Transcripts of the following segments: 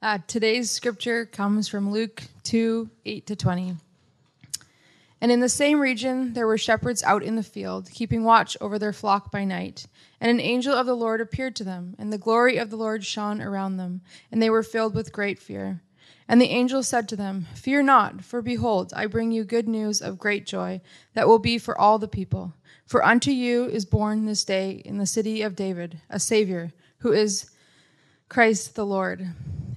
Uh, today's scripture comes from Luke 2 8 to 20. And in the same region, there were shepherds out in the field, keeping watch over their flock by night. And an angel of the Lord appeared to them, and the glory of the Lord shone around them, and they were filled with great fear. And the angel said to them, Fear not, for behold, I bring you good news of great joy that will be for all the people. For unto you is born this day in the city of David a Savior, who is Christ the Lord.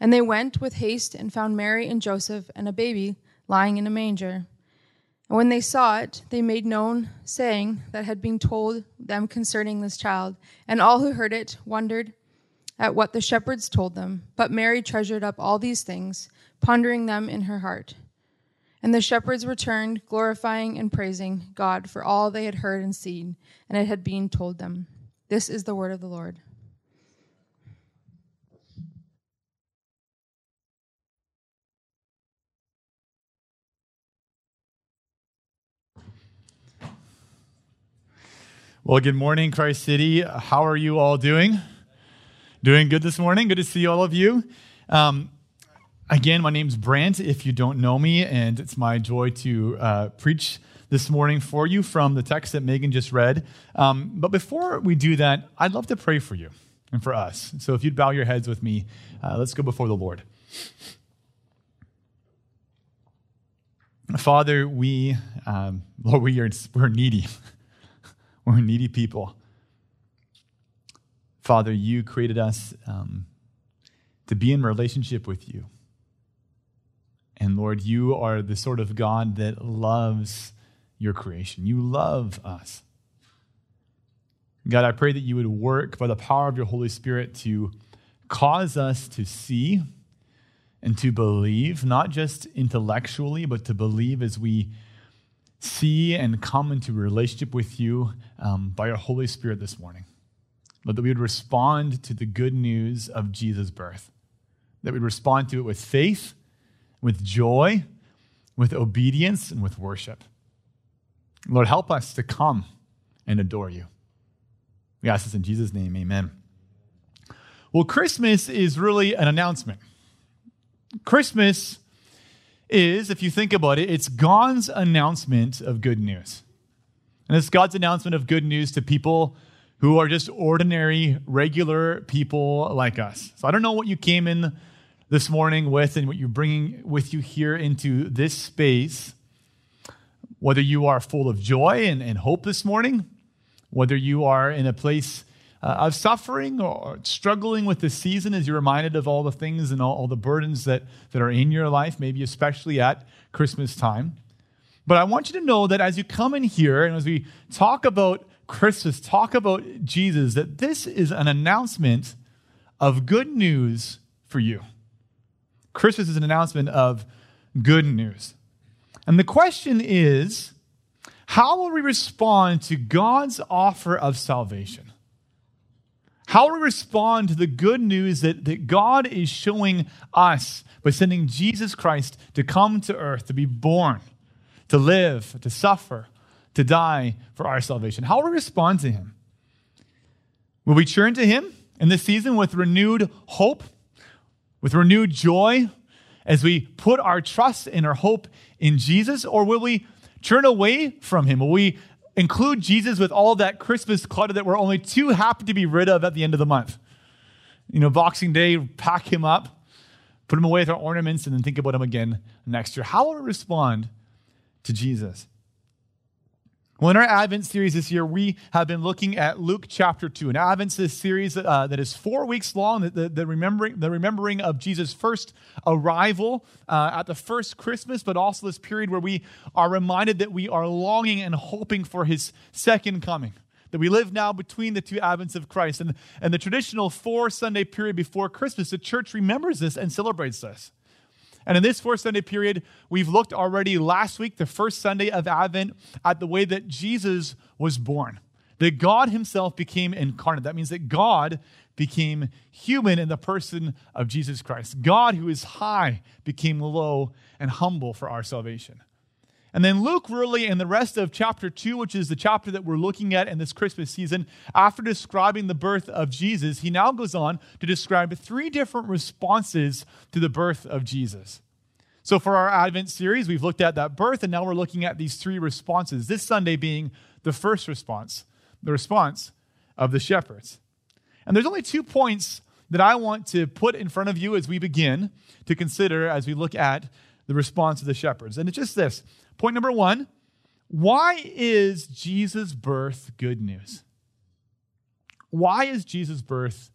And they went with haste and found Mary and Joseph and a baby lying in a manger. And when they saw it, they made known saying that had been told them concerning this child. And all who heard it wondered at what the shepherds told them. But Mary treasured up all these things, pondering them in her heart. And the shepherds returned, glorifying and praising God for all they had heard and seen, and it had been told them. This is the word of the Lord. Well, good morning, Christ City. How are you all doing? Doing good this morning. Good to see all of you. Um, again, my name's Brant, if you don't know me, and it's my joy to uh, preach this morning for you from the text that Megan just read. Um, but before we do that, I'd love to pray for you and for us. So if you'd bow your heads with me, uh, let's go before the Lord. Father, we, um, Lord, we are we're needy. We're needy people. Father, you created us um, to be in relationship with you. And Lord, you are the sort of God that loves your creation. You love us. God, I pray that you would work by the power of your Holy Spirit to cause us to see and to believe, not just intellectually, but to believe as we see and come into relationship with you um, by your Holy Spirit this morning. Lord, that we would respond to the good news of Jesus' birth, that we'd respond to it with faith, with joy, with obedience, and with worship. Lord, help us to come and adore you. We ask this in Jesus' name, amen. Well, Christmas is really an announcement. Christmas is, if you think about it, it's God's announcement of good news. And it's God's announcement of good news to people who are just ordinary, regular people like us. So I don't know what you came in this morning with and what you're bringing with you here into this space, whether you are full of joy and, and hope this morning, whether you are in a place uh, of suffering or struggling with the season as you're reminded of all the things and all, all the burdens that, that are in your life, maybe especially at Christmas time. But I want you to know that as you come in here and as we talk about Christmas, talk about Jesus, that this is an announcement of good news for you. Christmas is an announcement of good news. And the question is how will we respond to God's offer of salvation? How will we respond to the good news that, that God is showing us by sending Jesus Christ to come to earth, to be born, to live, to suffer, to die for our salvation? How will we respond to Him? Will we turn to Him in this season with renewed hope, with renewed joy, as we put our trust and our hope in Jesus? Or will we turn away from Him? Will we include Jesus with all that Christmas clutter that we're only too happy to be rid of at the end of the month. You know, Boxing Day, pack him up, put him away with our ornaments, and then think about him again next year. How will we respond to Jesus? Well, in our Advent series this year, we have been looking at Luke chapter 2. And Advent's this series uh, that is four weeks long, the, the, the, remembering, the remembering of Jesus' first arrival uh, at the first Christmas, but also this period where we are reminded that we are longing and hoping for his second coming. That we live now between the two Advents of Christ. And, and the traditional four Sunday period before Christmas, the church remembers this and celebrates this. And in this four Sunday period, we've looked already last week, the first Sunday of Advent, at the way that Jesus was born. That God himself became incarnate. That means that God became human in the person of Jesus Christ. God, who is high, became low and humble for our salvation. And then Luke, really, in the rest of chapter 2, which is the chapter that we're looking at in this Christmas season, after describing the birth of Jesus, he now goes on to describe three different responses to the birth of Jesus. So, for our Advent series, we've looked at that birth, and now we're looking at these three responses. This Sunday being the first response, the response of the shepherds. And there's only two points that I want to put in front of you as we begin to consider as we look at the response of the shepherds. And it's just this Point number one why is Jesus' birth good news? Why is Jesus' birth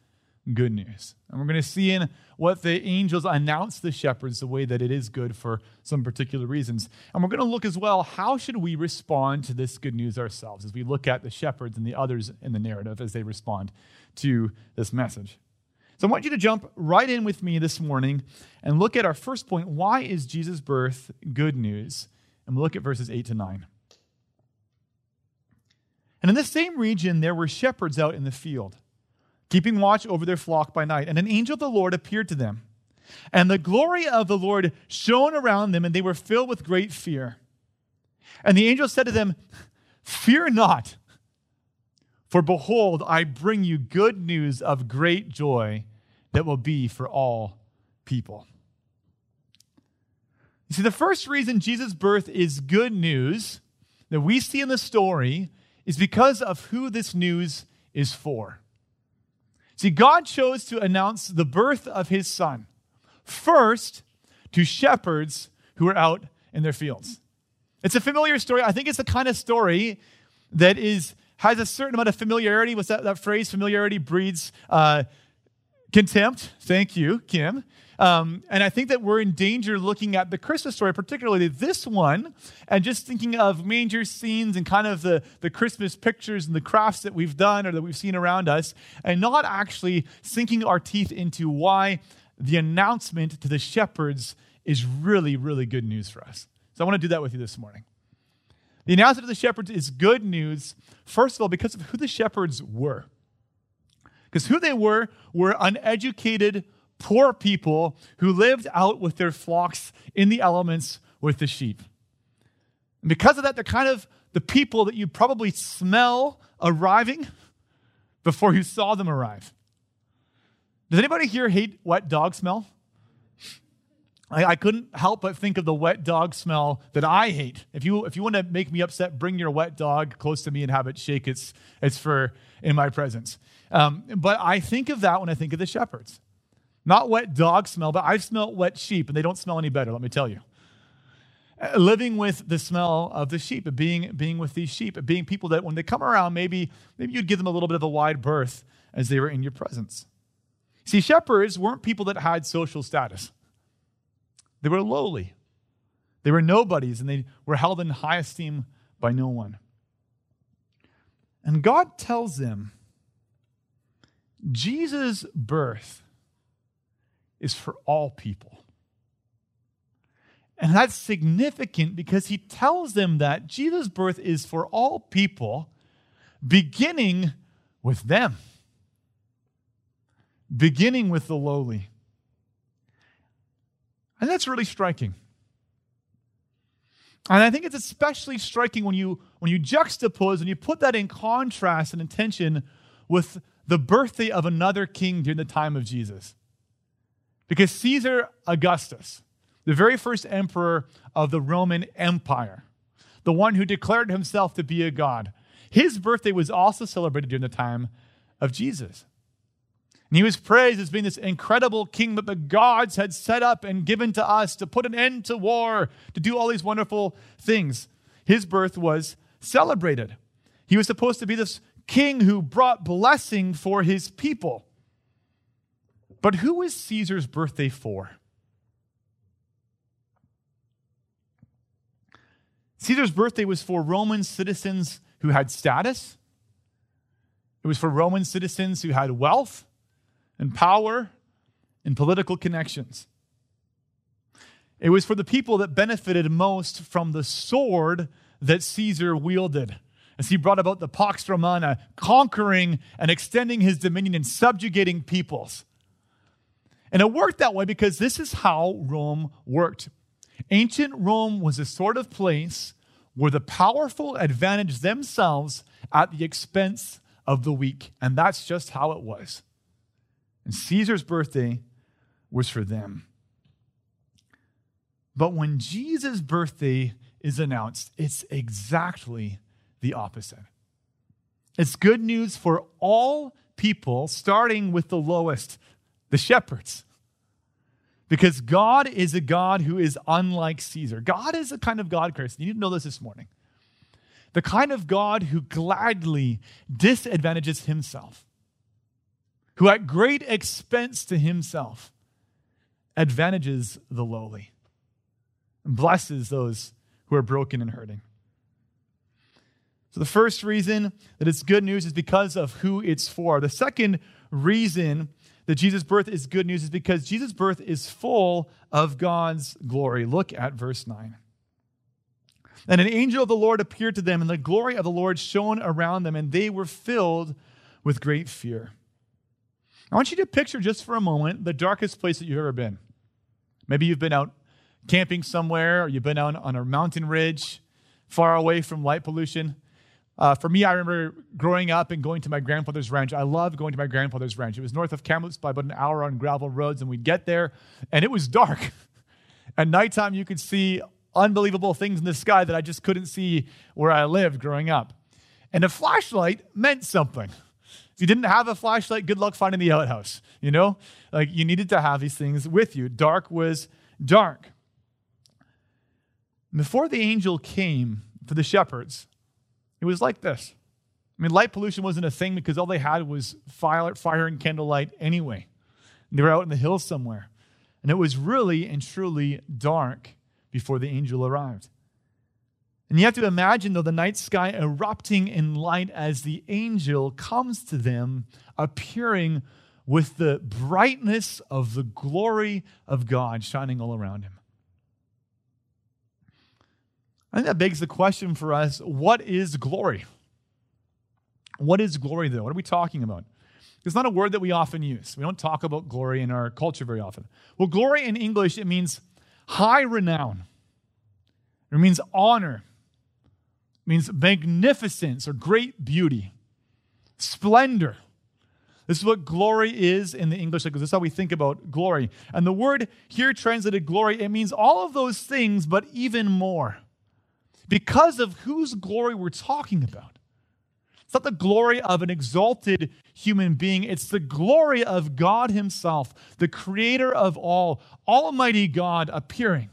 good news? And we're going to see in what the angels announce the shepherds the way that it is good for some particular reasons. And we're going to look as well how should we respond to this good news ourselves as we look at the shepherds and the others in the narrative as they respond to this message. So I want you to jump right in with me this morning and look at our first point why is Jesus' birth good news? And we'll look at verses 8 to 9. And in the same region, there were shepherds out in the field, keeping watch over their flock by night. And an angel of the Lord appeared to them. And the glory of the Lord shone around them, and they were filled with great fear. And the angel said to them, Fear not, for behold, I bring you good news of great joy that will be for all people. You see, the first reason Jesus' birth is good news that we see in the story is because of who this news is for. See, God chose to announce the birth of his son first to shepherds who are out in their fields. It's a familiar story. I think it's the kind of story that is has a certain amount of familiarity. What's that, that phrase? Familiarity breeds uh, contempt. Thank you, Kim. Um, and I think that we're in danger looking at the Christmas story, particularly this one, and just thinking of manger scenes and kind of the, the Christmas pictures and the crafts that we've done or that we've seen around us, and not actually sinking our teeth into why the announcement to the shepherds is really, really good news for us. So I want to do that with you this morning. The announcement of the shepherds is good news, first of all, because of who the shepherds were. Because who they were were uneducated, poor people who lived out with their flocks in the elements with the sheep. And because of that, they're kind of the people that you probably smell arriving before you saw them arrive. Does anybody here hate wet dog smell? I, I, couldn't help but think of the wet dog smell that I hate. If you if you want to make me upset, bring your wet dog close to me and have it shake its its fur in my presence. Um, but I think of that when I think of the shepherds. Not wet dog smell, but I've smelled wet sheep, and they don't smell any better, let me tell you. Uh, living with the smell of the sheep, being, being with these sheep, being people that when they come around, maybe, maybe you'd give them a little bit of a wide berth as they were in your presence. See, shepherds weren't people that had social status, they were lowly. They were nobodies, and they were held in high esteem by no one. And God tells them Jesus' birth is for all people. And that's significant because he tells them that Jesus' birth is for all people, beginning with them, beginning with the lowly. And that's really striking. And I think it's especially striking when you when you juxtapose and you put that in contrast and intention with the birthday of another king during the time of Jesus. Because Caesar Augustus, the very first emperor of the Roman Empire, the one who declared himself to be a god, his birthday was also celebrated during the time of Jesus. And he was praised as being this incredible king that the gods had set up and given to us to put an end to war, to do all these wonderful things. His birth was celebrated. He was supposed to be this king who brought blessing for his people. But who is Caesar's birthday for? Caesar's birthday was for Roman citizens who had status. It was for Roman citizens who had wealth and power and political connections. It was for the people that benefited most from the sword that Caesar wielded as he brought about the Pax Romana, conquering and extending his dominion and subjugating peoples. And it worked that way because this is how Rome worked. Ancient Rome was a sort of place where the powerful advantaged themselves at the expense of the weak. And that's just how it was. And Caesar's birthday was for them. But when Jesus' birthday is announced, it's exactly the opposite. It's good news for all people, starting with the lowest, the shepherds. Because God is a God who is unlike Caesar. God is a kind of God, Chris. You need to know this this morning. The kind of God who gladly disadvantages himself, who at great expense to himself advantages the lowly and blesses those who are broken and hurting. So, the first reason that it's good news is because of who it's for. The second reason that Jesus' birth is good news is because Jesus' birth is full of God's glory. Look at verse 9. And an angel of the Lord appeared to them, and the glory of the Lord shone around them, and they were filled with great fear. I want you to picture just for a moment the darkest place that you've ever been. Maybe you've been out camping somewhere, or you've been out on a mountain ridge far away from light pollution. Uh, for me, I remember growing up and going to my grandfather's ranch. I loved going to my grandfather's ranch. It was north of Kamloops by about an hour on gravel roads, and we'd get there, and it was dark. At nighttime, you could see unbelievable things in the sky that I just couldn't see where I lived growing up. And a flashlight meant something. You didn't have a flashlight, good luck finding the outhouse. You know, like you needed to have these things with you. Dark was dark. Before the angel came for the shepherds, it was like this. I mean, light pollution wasn't a thing because all they had was fire, fire and candlelight anyway. They were out in the hills somewhere. And it was really and truly dark before the angel arrived. And you have to imagine, though, the night sky erupting in light as the angel comes to them, appearing with the brightness of the glory of God shining all around him. I think that begs the question for us what is glory? What is glory, though? What are we talking about? It's not a word that we often use. We don't talk about glory in our culture very often. Well, glory in English, it means high renown, it means honor, means magnificence or great beauty, splendor. This is what glory is in the English language. This is how we think about glory. And the word here translated glory, it means all of those things, but even more because of whose glory we're talking about. It's not the glory of an exalted human being, it's the glory of God Himself, the creator of all, Almighty God appearing.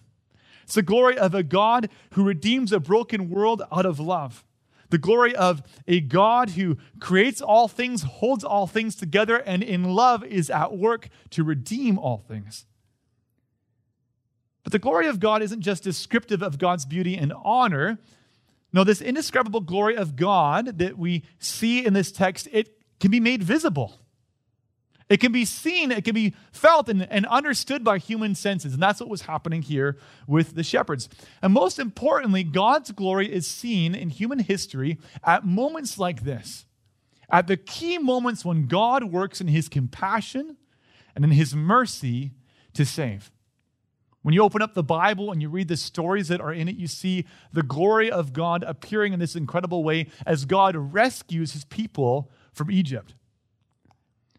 It's the glory of a God who redeems a broken world out of love. The glory of a God who creates all things, holds all things together, and in love is at work to redeem all things. But the glory of God isn't just descriptive of God's beauty and honor. No, this indescribable glory of God that we see in this text, it can be made visible. It can be seen, it can be felt and, and understood by human senses. And that's what was happening here with the shepherds. And most importantly, God's glory is seen in human history at moments like this, at the key moments when God works in his compassion and in his mercy to save. When you open up the Bible and you read the stories that are in it, you see the glory of God appearing in this incredible way as God rescues his people from Egypt.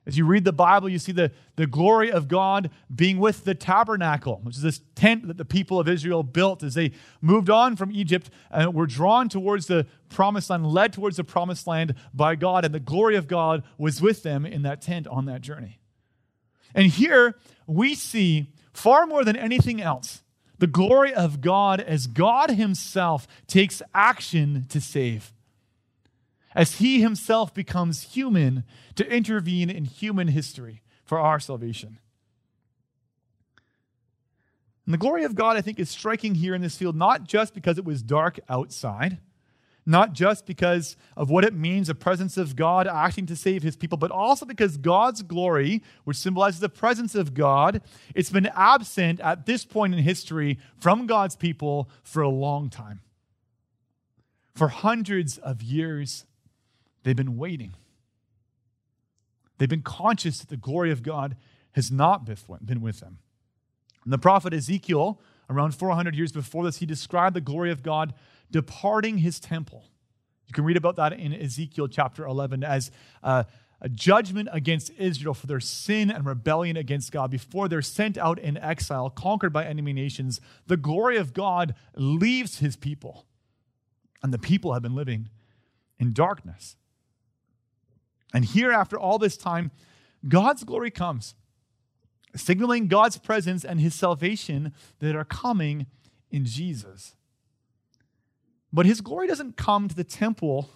As you read the Bible, you see the, the glory of God being with the tabernacle, which is this tent that the people of Israel built as they moved on from Egypt and were drawn towards the promised land, led towards the promised land by God. And the glory of God was with them in that tent on that journey. And here we see far more than anything else, the glory of God as God Himself takes action to save. As He Himself becomes human to intervene in human history for our salvation. And the glory of God, I think, is striking here in this field, not just because it was dark outside, not just because of what it means, the presence of God acting to save his people, but also because God's glory, which symbolizes the presence of God, it's been absent at this point in history from God's people for a long time. For hundreds of years, they've been waiting. They've been conscious that the glory of God has not been with them. And the prophet Ezekiel, around 400 years before this, he described the glory of God departing his temple. You can read about that in Ezekiel chapter 11 as a, a judgment against Israel for their sin and rebellion against God. Before they're sent out in exile, conquered by enemy nations, the glory of God leaves his people. And the people have been living in darkness. And here, after all this time, God's glory comes, signaling God's presence and his salvation that are coming in Jesus. But his glory doesn't come to the temple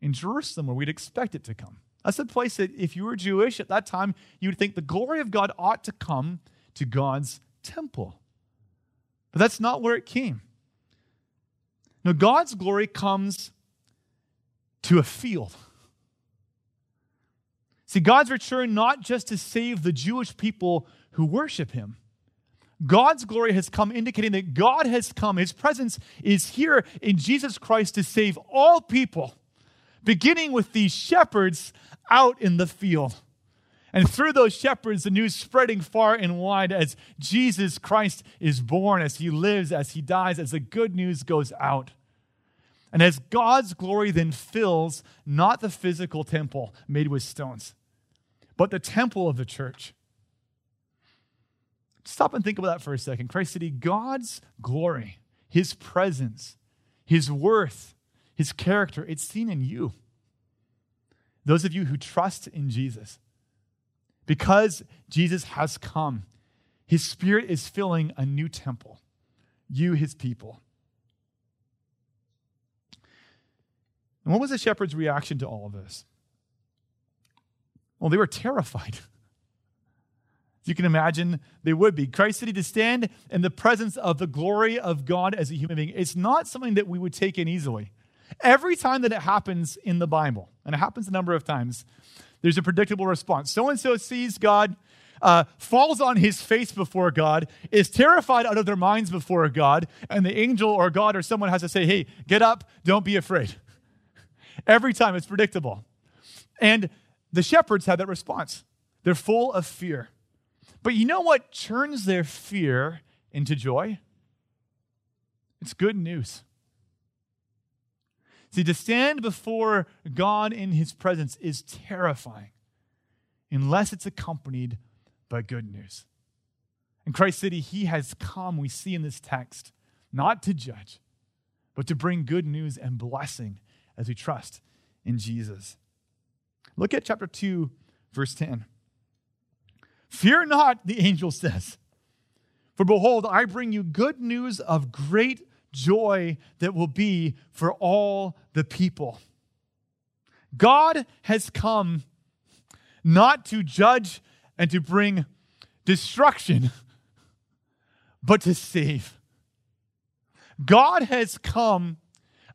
in Jerusalem where we'd expect it to come. That's the place that, if you were Jewish at that time, you would think the glory of God ought to come to God's temple. But that's not where it came. Now, God's glory comes to a field. See, God's return not just to save the Jewish people who worship him, God's glory has come, indicating that God has come. His presence is here in Jesus Christ to save all people, beginning with these shepherds out in the field. And through those shepherds, the news spreading far and wide as Jesus Christ is born, as he lives, as he dies, as the good news goes out. And as God's glory then fills not the physical temple made with stones, but the temple of the church Stop and think about that for a second. Christ City, God's glory, His presence, His worth, His character, it's seen in you. Those of you who trust in Jesus. Because Jesus has come, His Spirit is filling a new temple, you, His people. And what was the shepherd's reaction to all of this? Well, they were terrified. you can imagine they would be. Christ City to stand in the presence of the glory of God as a human being, it's not something that we would take in easily. Every time that it happens in the Bible, and it happens a number of times, there's a predictable response. So and so sees God, uh, falls on his face before God, is terrified out of their minds before God, and the angel or God or someone has to say, hey, get up, don't be afraid. Every time it's predictable. And the shepherds had that response. They're full of fear. But you know what turns their fear into joy? It's good news. See, to stand before God in his presence is terrifying unless it's accompanied by good news. In Christ City, he has come, we see in this text, not to judge, but to bring good news and blessing as we trust in Jesus. Look at chapter 2, verse 10. Fear not, the angel says. For behold, I bring you good news of great joy that will be for all the people. God has come not to judge and to bring destruction, but to save. God has come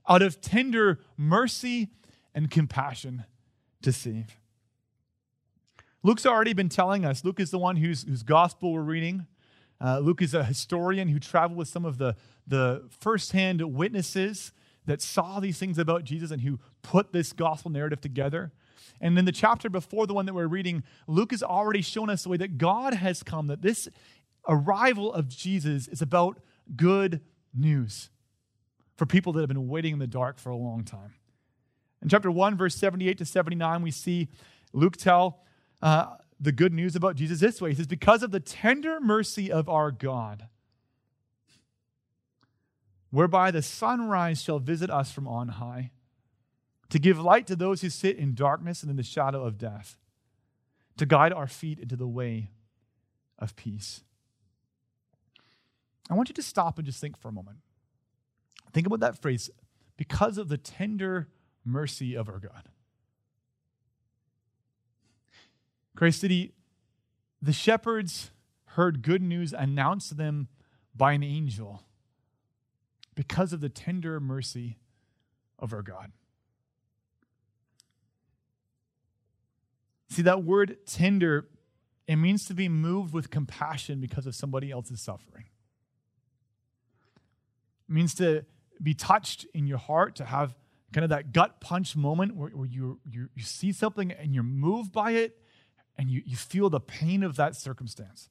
out of tender mercy and compassion to save. Luke's already been telling us. Luke is the one whose, whose gospel we're reading. Uh, Luke is a historian who traveled with some of the, the firsthand witnesses that saw these things about Jesus and who put this gospel narrative together. And in the chapter before the one that we're reading, Luke has already shown us the way that God has come, that this arrival of Jesus is about good news for people that have been waiting in the dark for a long time. In chapter 1, verse 78 to 79, we see Luke tell uh, the good news about Jesus this way. He says, Because of the tender mercy of our God, whereby the sunrise shall visit us from on high, to give light to those who sit in darkness and in the shadow of death, to guide our feet into the way of peace. I want you to stop and just think for a moment. Think about that phrase because of the tender mercy of our God. Christ City, the shepherds heard good news announced to them by an angel because of the tender mercy of our God. See, that word tender, it means to be moved with compassion because of somebody else's suffering. It means to be touched in your heart, to have kind of that gut punch moment where, where you, you, you see something and you're moved by it and you, you feel the pain of that circumstance.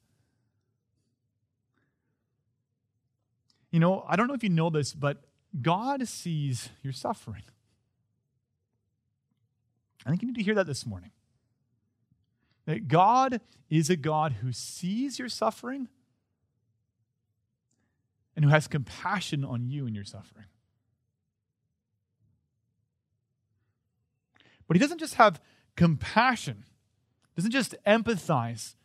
You know, I don't know if you know this, but God sees your suffering. I think you need to hear that this morning. That God is a God who sees your suffering and who has compassion on you and your suffering. But he doesn't just have compassion, doesn't just empathize.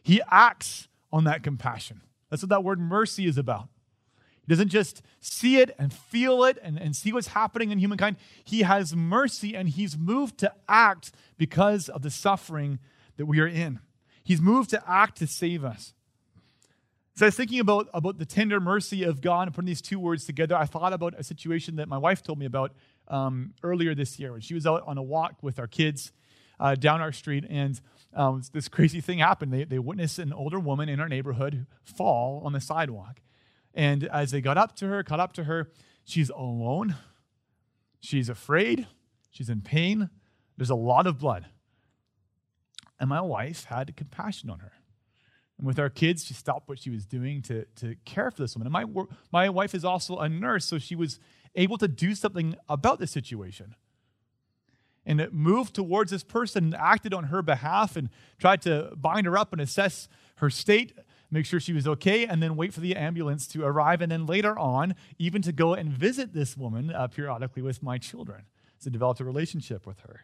He acts on that compassion. That's what that word mercy is about. He doesn't just see it and feel it and, and see what's happening in humankind. He has mercy and he's moved to act because of the suffering that we are in. He's moved to act to save us. So I was thinking about, about the tender mercy of God and putting these two words together. I thought about a situation that my wife told me about um, earlier this year when she was out on a walk with our kids uh, down our street, and um, this crazy thing happened. They, they witnessed an older woman in our neighborhood fall on the sidewalk. And as they got up to her, caught up to her, she's alone. She's afraid. She's in pain. There's a lot of blood. And my wife had compassion on her. And with our kids, she stopped what she was doing to, to care for this woman. And my, my wife is also a nurse, so she was able to do something about the situation. And it moved towards this person and acted on her behalf and tried to bind her up and assess her state, make sure she was okay, and then wait for the ambulance to arrive. And then later on, even to go and visit this woman uh, periodically with my children. So developed a relationship with her.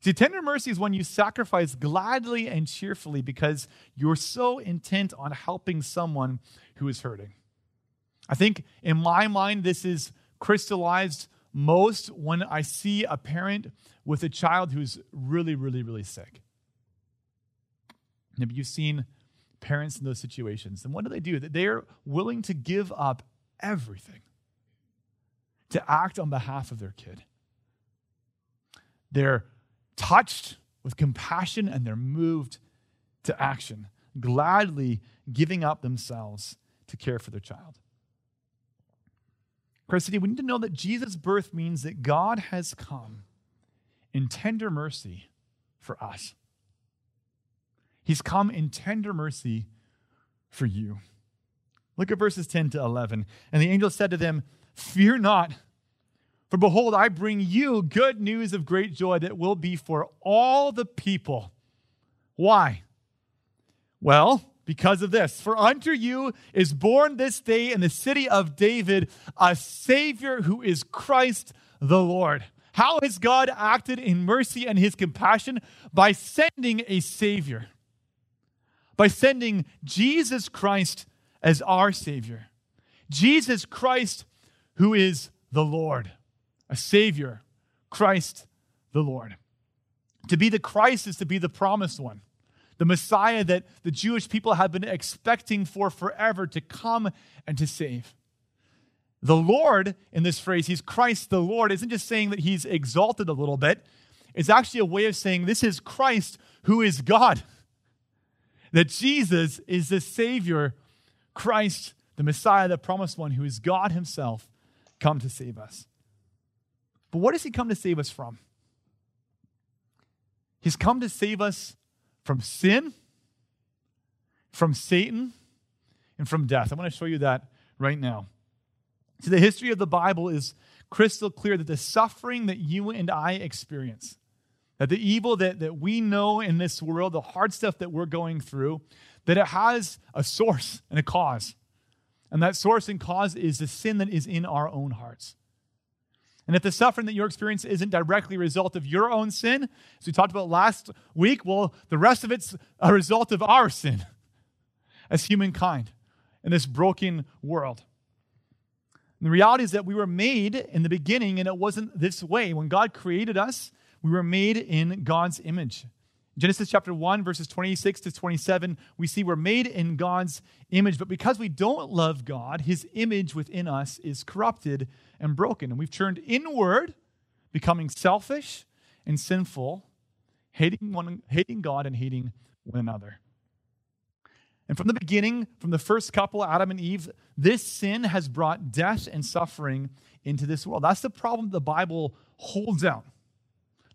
See, tender mercy is when you sacrifice gladly and cheerfully because you're so intent on helping someone who is hurting. I think in my mind, this is crystallized most when I see a parent with a child who's really, really, really sick. Maybe you've seen parents in those situations. And what do they do? They are willing to give up everything to act on behalf of their kid. They're touched with compassion and they're moved to action, gladly giving up themselves to care for their child. Christ City, we need to know that Jesus' birth means that God has come in tender mercy for us. He's come in tender mercy for you. Look at verses 10 to 11. And the angel said to them, Fear not, for behold, I bring you good news of great joy that will be for all the people. Why? Well, because of this. For unto you is born this day in the city of David a Savior who is Christ the Lord. How has God acted in mercy and his compassion? By sending a Savior, by sending Jesus Christ as our Savior. Jesus Christ, who is the Lord, a Savior, Christ the Lord. To be the Christ is to be the promised one the Messiah that the Jewish people have been expecting for forever to come and to save. The Lord, in this phrase, he's Christ the Lord, isn't just saying that he's exalted a little bit. It's actually a way of saying this is Christ who is God. That Jesus is the Savior, Christ, the Messiah, the promised one, who is God Himself, come to save us. But what does He come to save us from? He's come to save us from sin, from Satan, and from death. I want to show you that right now. See, the history of the Bible is crystal clear that the suffering that you and I experience, that the evil that, that we know in this world, the hard stuff that we're going through, that it has a source and a cause. And that source and cause is the sin that is in our own hearts. And if the suffering that you're experiencing isn't directly a result of your own sin, as we talked about last week, well, the rest of it's a result of our sin as humankind in this broken world. And the reality is that we were made in the beginning, and it wasn't this way. When God created us, we were made in God's image. Genesis chapter 1, verses 26 to 27, we see we're made in God's image, but because we don't love God, his image within us is corrupted and broken. And we've turned inward, becoming selfish and sinful, hating, one, hating God and hating one another. And from the beginning, from the first couple, Adam and Eve, this sin has brought death and suffering into this world. That's the problem the Bible holds out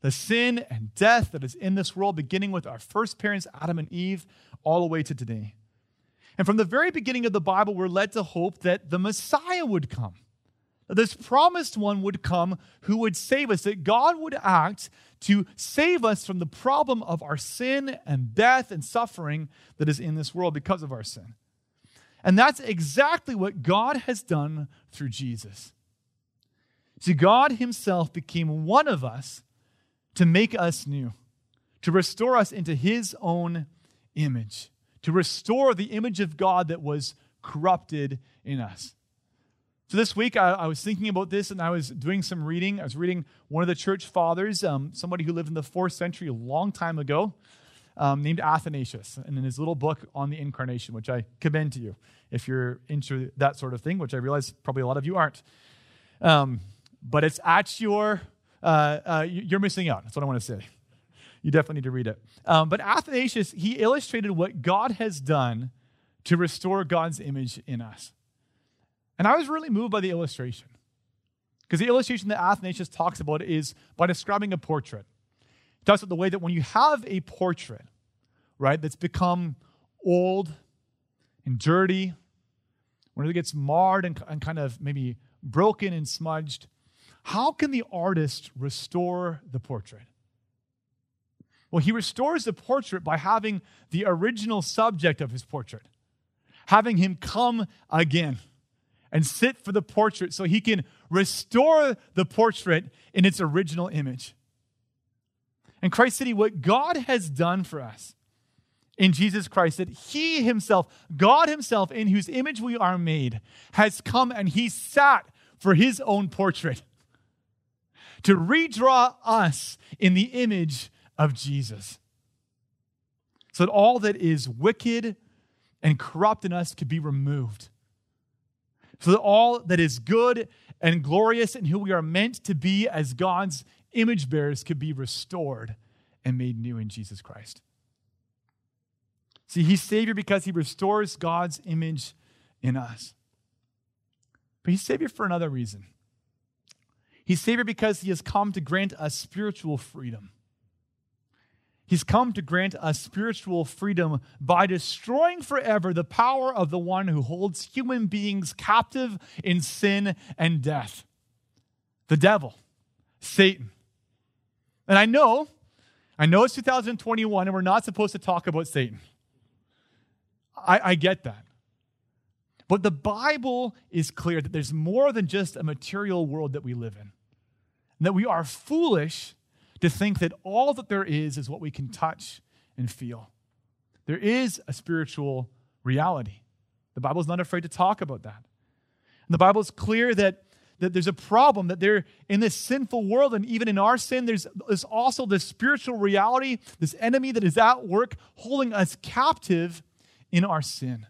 the sin and death that is in this world, beginning with our first parents, Adam and Eve, all the way to today. And from the very beginning of the Bible, we're led to hope that the Messiah would come. This promised one would come who would save us, that God would act to save us from the problem of our sin and death and suffering that is in this world because of our sin. And that's exactly what God has done through Jesus. See, God Himself became one of us to make us new, to restore us into His own image, to restore the image of God that was corrupted in us. So this week, I, I, was thinking about this and I was doing some reading. I was reading one of the church fathers, um, somebody who lived in the fourth century a long time ago, um, named Athanasius, and in his little book on the incarnation, which I commend to you if you're into that sort of thing, which I realize probably a lot of you aren't. Um, but it's at your uh, uh, you're missing out. That's what I want to say. You definitely need to read it. Um, but Athanasius, he illustrated what God has done to restore God's image in us. And I was really moved by the illustration. Because the illustration that Athanasius talks about is by describing a portrait. He talks about the way that when you have a portrait, right, that's become old and dirty, when it gets marred and, and kind of maybe broken and smudged, how can the artist restore the portrait? Well, he restores the portrait by having the original subject of his portrait, having him come again and sit for the portrait so he can restore the portrait in its original image. And Christ City, what God has done for us in Jesus Christ, that He Himself, God Himself, in whose image we are made, has come and He sat for His own portrait to redraw us in the image of Jesus. So that all that is wicked and corrupt in us could be removed. So that all that is good and glorious and who we are meant to be as God's image bearers could be restored and made new in Jesus Christ. See, he's Savior because he restores God's image in us. But he's Savior for another reason. He's Savior because He has come to grant us spiritual freedom. He's come to grant us spiritual freedom by destroying forever the power of the one who holds human beings captive in sin and death the devil, Satan. And I know, I know it's 2021 and we're not supposed to talk about Satan. I, I get that. But the Bible is clear that there's more than just a material world that we live in. That we are foolish to think that all that there is is what we can touch and feel. There is a spiritual reality. The Bible is not afraid to talk about that. And the Bible is clear that, that there's a problem, that there in this sinful world, and even in our sin, there's, there's also this spiritual reality, this enemy that is at work holding us captive in our sin.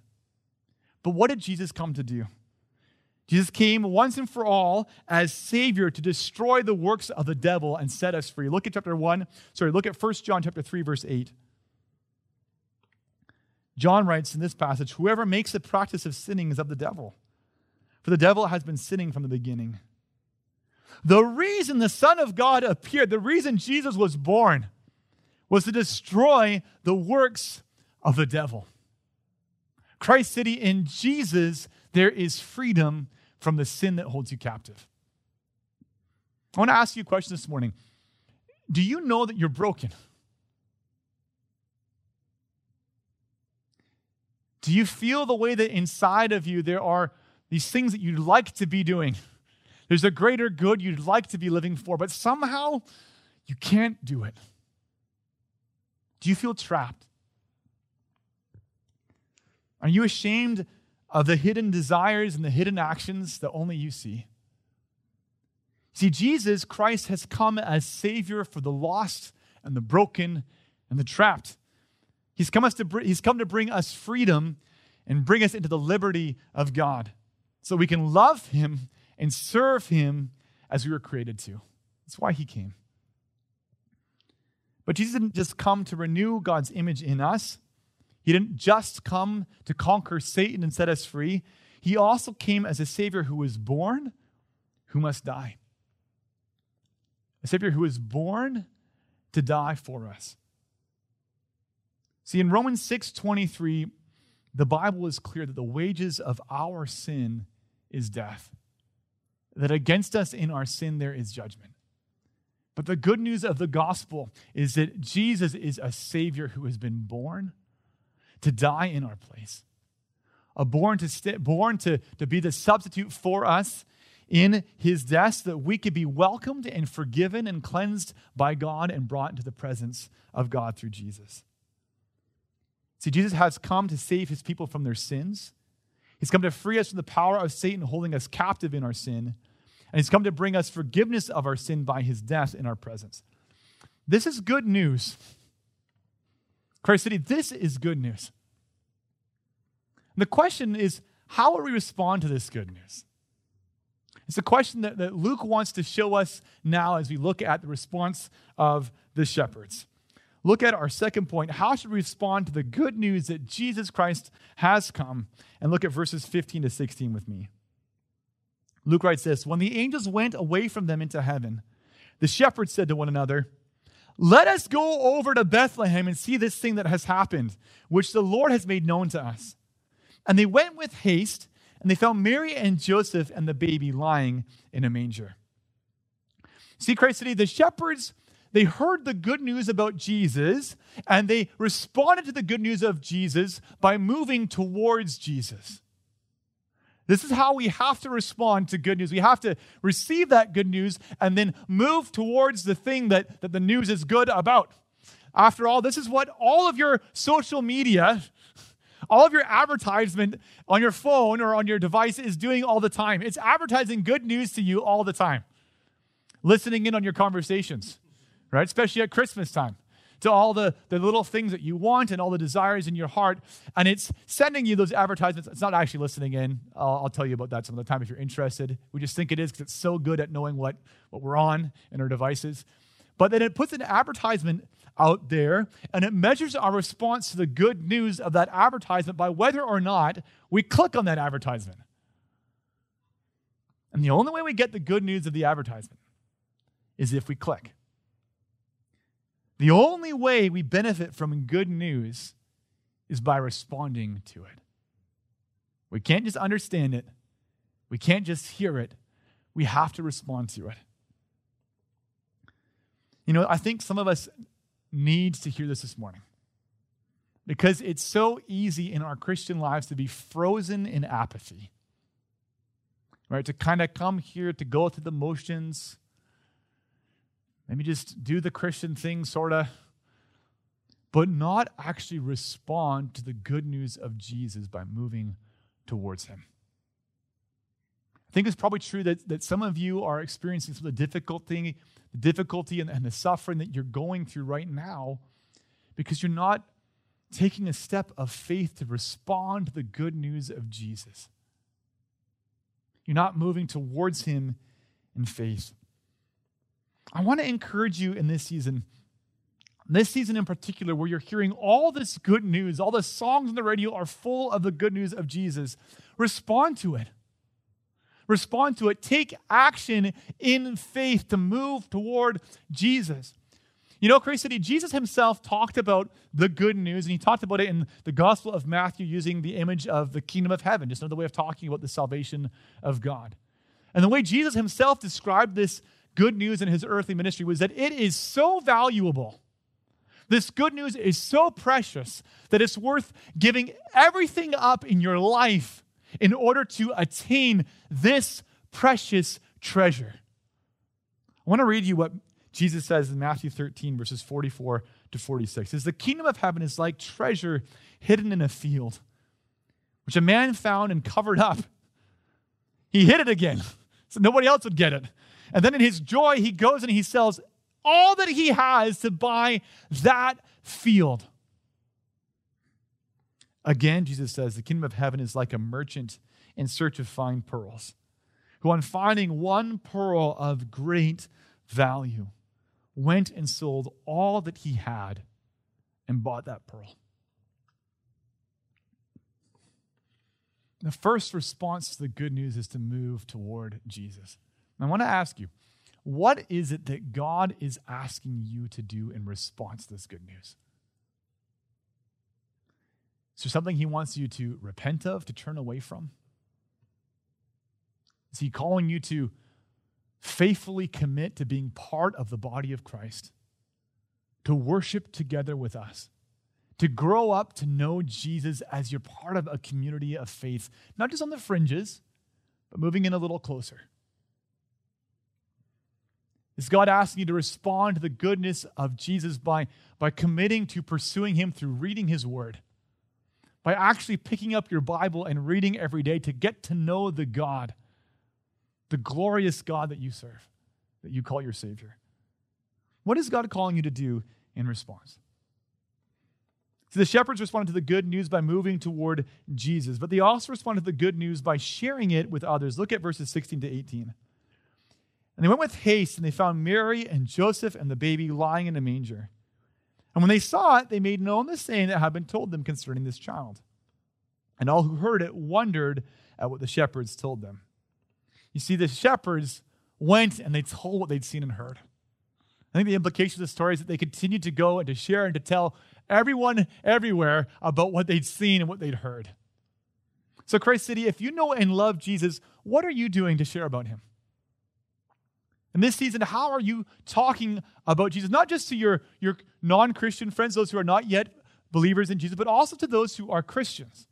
But what did Jesus come to do? Jesus came once and for all as Savior to destroy the works of the devil and set us free. Look at chapter 1, sorry, look at 1 John chapter 3, verse 8. John writes in this passage, Whoever makes the practice of sinning is of the devil, for the devil has been sinning from the beginning. The reason the Son of God appeared, the reason Jesus was born, was to destroy the works of the devil. Christ City in Jesus, there is freedom from the sin that holds you captive. I want to ask you a question this morning. Do you know that you're broken? Do you feel the way that inside of you there are these things that you'd like to be doing? There's a greater good you'd like to be living for, but somehow you can't do it. Do you feel trapped? Are you ashamed of the hidden desires and the hidden actions that only you see? See, Jesus Christ has come as Savior for the lost and the broken and the trapped. He's come, us to, he's come to bring us freedom and bring us into the liberty of God so we can love Him and serve Him as we were created to. That's why He came. But Jesus didn't just come to renew God's image in us, He didn't just come to conquer Satan and set us free. He also came as a Savior who was born, who must die. A Savior who was born to die for us. See, in Romans 6 23, the Bible is clear that the wages of our sin is death, that against us in our sin there is judgment. But the good news of the gospel is that Jesus is a Savior who has been born to die in our place, a born to, st- born to, to be the substitute for us in his death so that we could be welcomed and forgiven and cleansed by God and brought into the presence of God through Jesus. See, Jesus has come to save his people from their sins. He's come to free us from the power of Satan holding us captive in our sin. And he's come to bring us forgiveness of our sin by his death in our presence. This is good news. Christ City, this is good news. The question is, how will we respond to this good news? It's a question that, that Luke wants to show us now as we look at the response of the shepherds look at our second point how should we respond to the good news that Jesus Christ has come? And look at verses 15 to 16 with me. Luke writes this When the angels went away from them into heaven, the shepherds said to one another, Let us go over to Bethlehem and see this thing that has happened, which the Lord has made known to us. And they went with haste, and they found Mary and Joseph and the baby lying in a manger. See, Christ City, the shepherds they heard the good news about Jesus and they responded to the good news of Jesus by moving towards Jesus. This is how we have to respond to good news. We have to receive that good news and then move towards the thing that, that the news is good about. After all, this is what all of your social media, all of your advertisement on your phone or on your device is doing all the time. It's advertising good news to you all the time, listening in on your conversations right? Especially at Christmas time to all the, the little things that you want and all the desires in your heart. And it's sending you those advertisements. It's not actually listening in. I'll, I'll tell you about that some of the time if you're interested. We just think it is because it's so good at knowing what, what we're on in our devices. But then it puts an advertisement out there and it measures our response to the good news of that advertisement by whether or not we click on that advertisement. And the only way we get the good news of the advertisement is if we click. The only way we benefit from good news is by responding to it. We can't just understand it, we can't just hear it, we have to respond to it. You know, I think some of us needs to hear this this morning because it's so easy in our Christian lives to be frozen in apathy. Right? To kind of come here to go through the motions, maybe just do the Christian thing, sort of, but not actually respond to the good news of Jesus by moving towards Him. I think it's probably true that, that some of you are experiencing some of the difficulty, the difficulty and, and the suffering that you're going through right now because you're not taking a step of faith to respond to the good news of Jesus. You're not moving towards Him in faith. I want to encourage you in this season, this season in particular, where you're hearing all this good news, all the songs on the radio are full of the good news of Jesus. Respond to it. Respond to it. Take action in faith to move toward Jesus. You know, Christ City, Jesus himself talked about the good news, and he talked about it in the Gospel of Matthew using the image of the kingdom of heaven, just another way of talking about the salvation of God. And the way Jesus himself described this good news in his earthly ministry was that it is so valuable. This good news is so precious that it's worth giving everything up in your life in order to attain this precious treasure. I want to read you what Jesus says in Matthew 13, verses 44 to 46. It says, The kingdom of heaven is like treasure hidden in a field, which a man found and covered up. He hid it again, so nobody else would get it. And then in his joy, he goes and he sells all that he has to buy that field. Again, Jesus says, the kingdom of heaven is like a merchant in search of fine pearls, who, on finding one pearl of great value, went and sold all that he had and bought that pearl. The first response to the good news is to move toward Jesus. I want to ask you, what is it that God is asking you to do in response to this good news? Is there something He wants you to repent of, to turn away from? Is He calling you to faithfully commit to being part of the body of Christ, to worship together with us? to grow up to know Jesus as you're part of a community of faith, not just on the fringes, but moving in a little closer. Is God asking you to respond to the goodness of Jesus by, by committing to pursuing Him through reading His Word? By actually picking up your Bible and reading every day to get to know the God, the glorious God that you serve, that you call your Savior? What is God calling you to do in response? So the shepherds responded to the good news by moving toward Jesus, but they also responded to the good news by sharing it with others. Look at verses 16 to 18. And they went with haste, and they found Mary and Joseph and the baby lying in a manger. And when they saw it, they made known the saying that had been told them concerning this child. And all who heard it wondered at what the shepherds told them. You see, the shepherds went and they told what they'd seen and heard. I think the implication of the story is that they continued to go and to share and to tell everyone everywhere about what they'd seen and what they'd heard. So, Christ City, if you know and love Jesus, what are you doing to share about him? In this season, how are you talking about Jesus? Not just to your, your non Christian friends, those who are not yet believers in Jesus, but also to those who are Christians.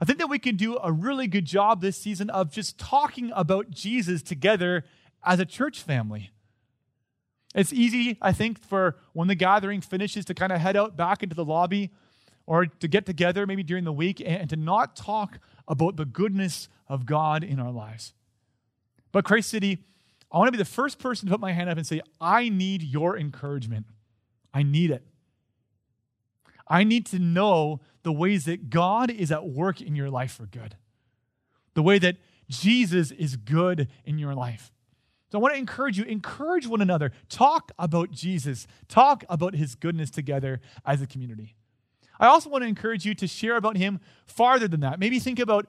I think that we can do a really good job this season of just talking about Jesus together as a church family. It's easy, I think, for when the gathering finishes to kind of head out back into the lobby or to get together maybe during the week and to not talk about the goodness of God in our lives. But Christ City, I want to be the first person to put my hand up and say, I need your encouragement. I need it. I need to know the ways that God is at work in your life for good, the way that Jesus is good in your life. So I want to encourage you, encourage one another. Talk about Jesus. Talk about his goodness together as a community. I also want to encourage you to share about him farther than that. Maybe think about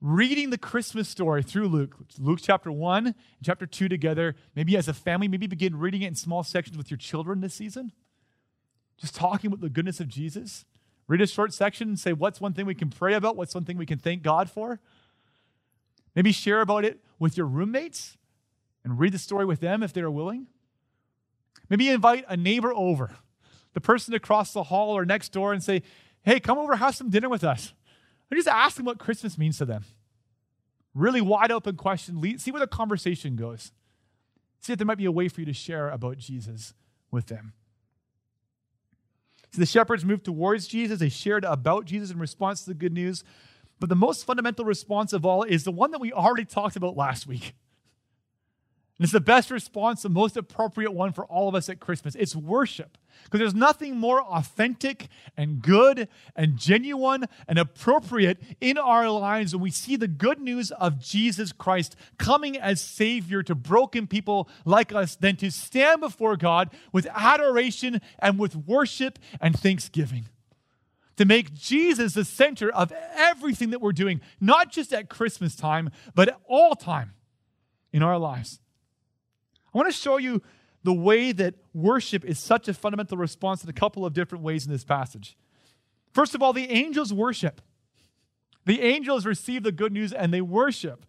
reading the Christmas story through Luke, Luke chapter 1 and chapter 2 together. Maybe as a family, maybe begin reading it in small sections with your children this season. Just talking about the goodness of Jesus. Read a short section and say, What's one thing we can pray about? What's one thing we can thank God for? Maybe share about it with your roommates and read the story with them if they're willing. Maybe invite a neighbor over, the person across the hall or next door, and say, hey, come over, have some dinner with us. And just ask them what Christmas means to them. Really wide open question. See where the conversation goes. See if there might be a way for you to share about Jesus with them. So the shepherds moved towards Jesus. They shared about Jesus in response to the good news. But the most fundamental response of all is the one that we already talked about last week. And it's the best response, the most appropriate one for all of us at Christmas. It's worship. Because there's nothing more authentic and good and genuine and appropriate in our lives when we see the good news of Jesus Christ coming as Savior to broken people like us than to stand before God with adoration and with worship and thanksgiving. To make Jesus the center of everything that we're doing, not just at Christmas time, but at all time in our lives. I want to show you the way that worship is such a fundamental response in a couple of different ways in this passage. First of all, the angels worship. The angels receive the good news and they worship.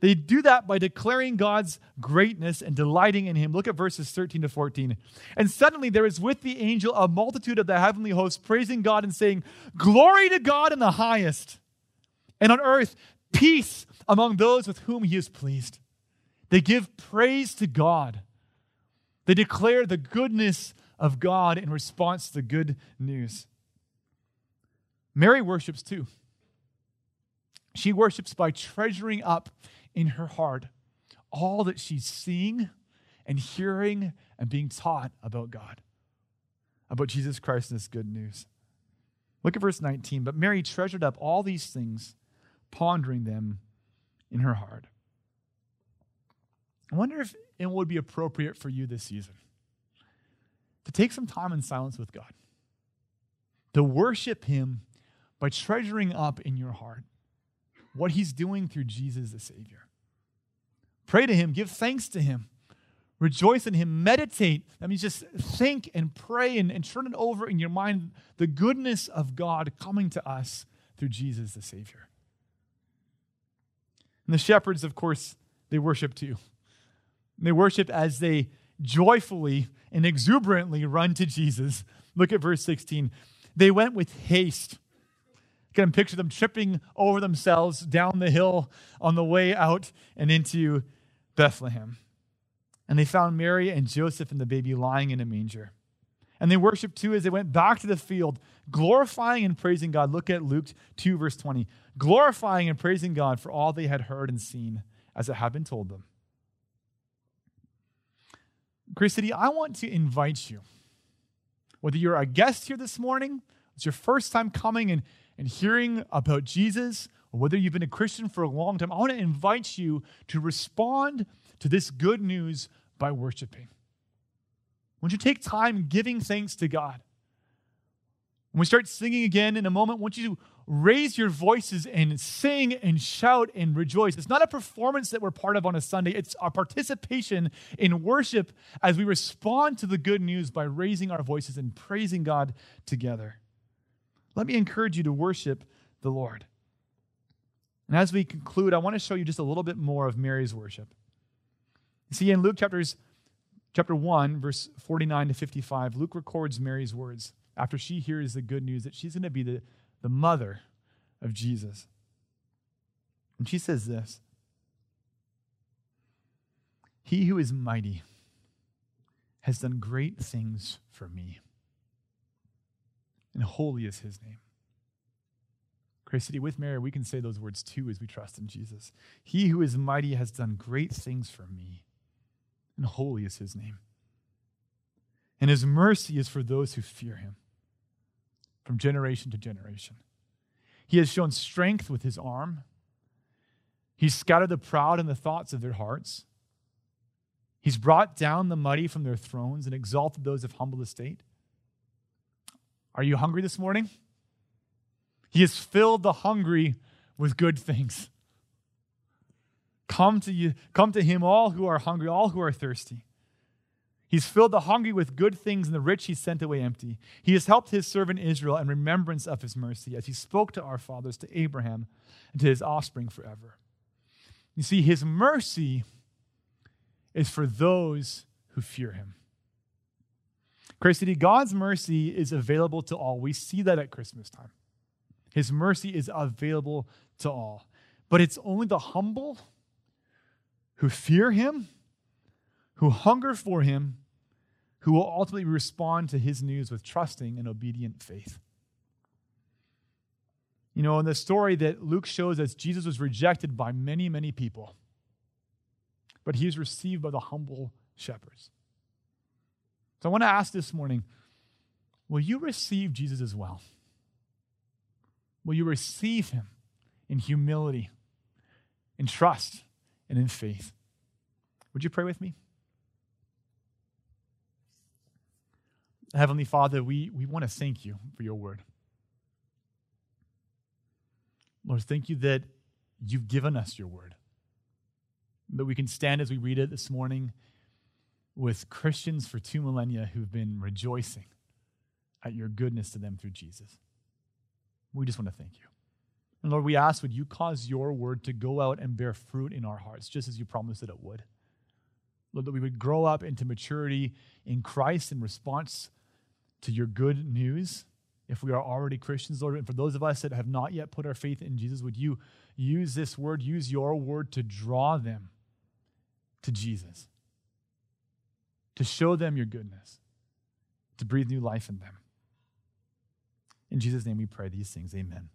They do that by declaring God's greatness and delighting in Him. Look at verses 13 to 14. And suddenly there is with the angel a multitude of the heavenly hosts praising God and saying, Glory to God in the highest, and on earth, peace among those with whom He is pleased. They give praise to God. They declare the goodness of God in response to the good news. Mary worships too. She worships by treasuring up in her heart all that she's seeing and hearing and being taught about God. about Jesus Christ and this good news. Look at verse 19. But Mary treasured up all these things, pondering them in her heart. I wonder if it would be appropriate for you this season to take some time in silence with God, to worship Him by treasuring up in your heart what He's doing through Jesus the Savior. Pray to Him, give thanks to Him, rejoice in Him, meditate. That means just think and pray and, and turn it over in your mind the goodness of God coming to us through Jesus the Savior. And the shepherds, of course, they worship too. They worship as they joyfully and exuberantly run to Jesus. Look at verse 16. They went with haste. You can picture them tripping over themselves down the hill on the way out and into Bethlehem. And they found Mary and Joseph and the baby lying in a manger. And they worshiped too as they went back to the field, glorifying and praising God. Look at Luke 2, verse 20. Glorifying and praising God for all they had heard and seen as it had been told them. Grace City, I want to invite you, whether you're a guest here this morning, it's your first time coming and, and hearing about Jesus, or whether you've been a Christian for a long time, I want to invite you to respond to this good news by worshiping. Won't you take time giving thanks to God? When we start singing again in a moment, won't you raise your voices and sing and shout and rejoice. It's not a performance that we're part of on a Sunday, it's our participation in worship as we respond to the good news by raising our voices and praising God together. Let me encourage you to worship the Lord. And as we conclude, I want to show you just a little bit more of Mary's worship. You see, in Luke chapters, chapter 1, verse 49 to 55, Luke records Mary's words after she hears the good news that she's going to be the the mother of Jesus. And she says this He who is mighty has done great things for me, and holy is his name. Grace City, with Mary, we can say those words too as we trust in Jesus. He who is mighty has done great things for me, and holy is his name. And his mercy is for those who fear him from generation to generation. He has shown strength with his arm. He's scattered the proud in the thoughts of their hearts. He's brought down the mighty from their thrones and exalted those of humble estate. Are you hungry this morning? He has filled the hungry with good things. Come to you, come to him all who are hungry, all who are thirsty. He's filled the hungry with good things, and the rich he sent away empty. He has helped his servant Israel in remembrance of his mercy, as he spoke to our fathers, to Abraham, and to his offspring forever. You see, his mercy is for those who fear him. Grace City, God's mercy is available to all. We see that at Christmas time. His mercy is available to all. But it's only the humble who fear him who hunger for him, who will ultimately respond to his news with trusting and obedient faith. You know, in the story that Luke shows us, Jesus was rejected by many, many people, but he was received by the humble shepherds. So I want to ask this morning will you receive Jesus as well? Will you receive him in humility, in trust, and in faith? Would you pray with me? Heavenly Father, we, we want to thank you for your word. Lord, thank you that you've given us your word, that we can stand as we read it this morning with Christians for two millennia who've been rejoicing at your goodness to them through Jesus. We just want to thank you. And Lord, we ask, would you cause your word to go out and bear fruit in our hearts, just as you promised that it would? Lord, that we would grow up into maturity in Christ in response to your good news if we are already Christians, Lord. And for those of us that have not yet put our faith in Jesus, would you use this word, use your word to draw them to Jesus, to show them your goodness, to breathe new life in them. In Jesus' name we pray these things. Amen.